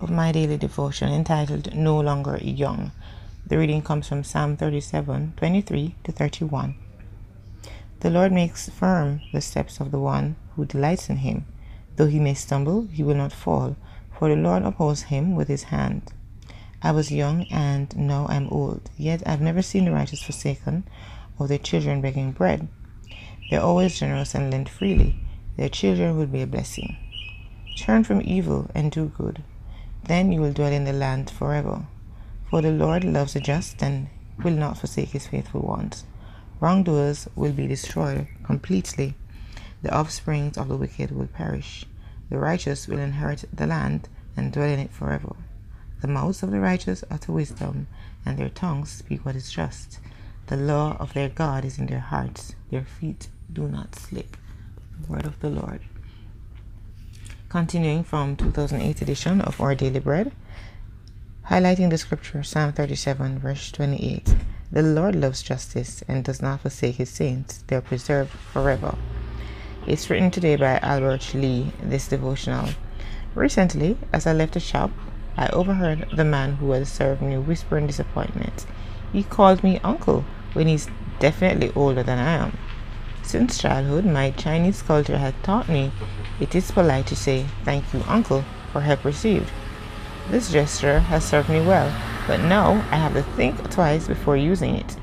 of my daily devotion entitled No Longer Young. The reading comes from Psalm 37 23 to 31. The Lord makes firm the steps of the one who delights in him. Though he may stumble, he will not fall, for the Lord upholds him with his hand. I was young and now I am old, yet I have never seen the righteous forsaken or their children begging bread. They are always generous and lend freely. Their children will be a blessing. Turn from evil and do good then you will dwell in the land forever. For the Lord loves the just and will not forsake his faithful ones. Wrongdoers will be destroyed completely. The offspring of the wicked will perish. The righteous will inherit the land and dwell in it forever. The mouths of the righteous utter wisdom, and their tongues speak what is just. The law of their God is in their hearts. Their feet do not slip. Word of the Lord. Continuing from 2008 edition of Our Daily Bread, highlighting the scripture Psalm 37, verse 28. The Lord loves justice and does not forsake his saints, they are preserved forever. It's written today by Albert Lee, this devotional. Recently, as I left the shop, I overheard the man who had served me whisper in disappointment. He called me uncle when he's definitely older than I am. Since childhood, my Chinese culture had taught me it is polite to say thank you, uncle, for help received. This gesture has served me well, but now I have to think twice before using it.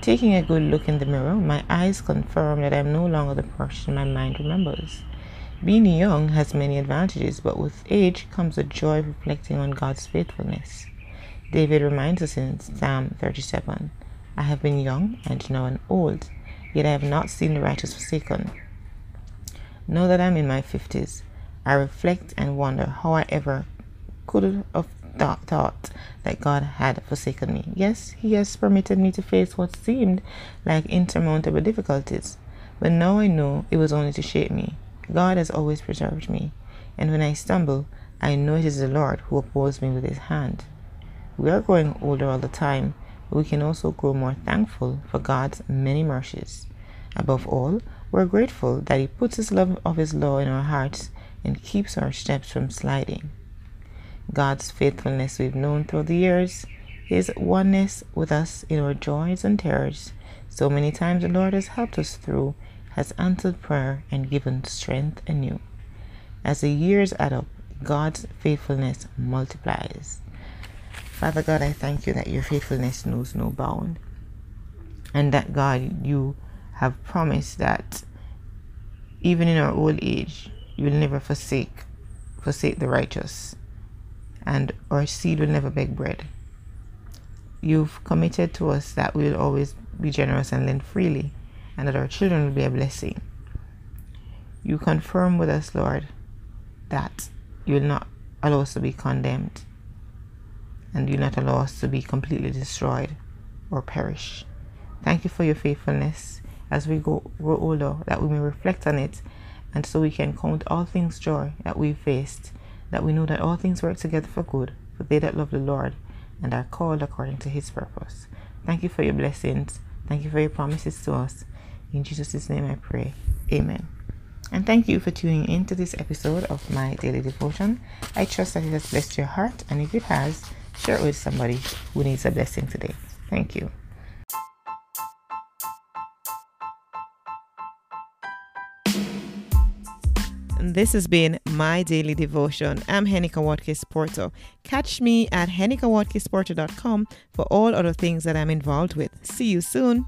Taking a good look in the mirror, my eyes confirm that I am no longer the person my mind remembers. Being young has many advantages, but with age comes the joy of reflecting on God's faithfulness. David reminds us in Psalm 37 I have been young and now I'm old, yet I have not seen the righteous forsaken. Now that I'm in my 50s, I reflect and wonder how I ever could have thought, that God had forsaken me. Yes, He has permitted me to face what seemed like insurmountable difficulties, but now I know it was only to shape me. God has always preserved me, and when I stumble, I know it is the Lord who upholds me with His hand. We are growing older all the time, we can also grow more thankful for God's many mercies. Above all, we're grateful that He puts His love of His law in our hearts and keeps our steps from sliding. God's faithfulness we've known through the years, His oneness with us in our joys and terrors. So many times the Lord has helped us through, has answered prayer, and given strength anew. As the years add up, God's faithfulness multiplies. Father God, I thank you that your faithfulness knows no bound. And that, God, you have promised that even in our old age, you will never forsake forsake the righteous, and our seed will never beg bread. You've committed to us that we will always be generous and lend freely, and that our children will be a blessing. You confirm with us, Lord, that you will not allow us to be condemned and do not allow us to be completely destroyed or perish. Thank you for your faithfulness as we go grow older, that we may reflect on it, and so we can count all things joy that we faced, that we know that all things work together for good for they that love the Lord and are called according to his purpose. Thank you for your blessings. Thank you for your promises to us. In Jesus' name I pray. Amen. And thank you for tuning in to this episode of my daily devotion. I trust that it has blessed your heart, and if it has, Share it with somebody who needs a blessing today. Thank you. This has been my daily devotion. I'm Henika Watkins Porto. Catch me at henikawatkisporto.com for all other things that I'm involved with. See you soon.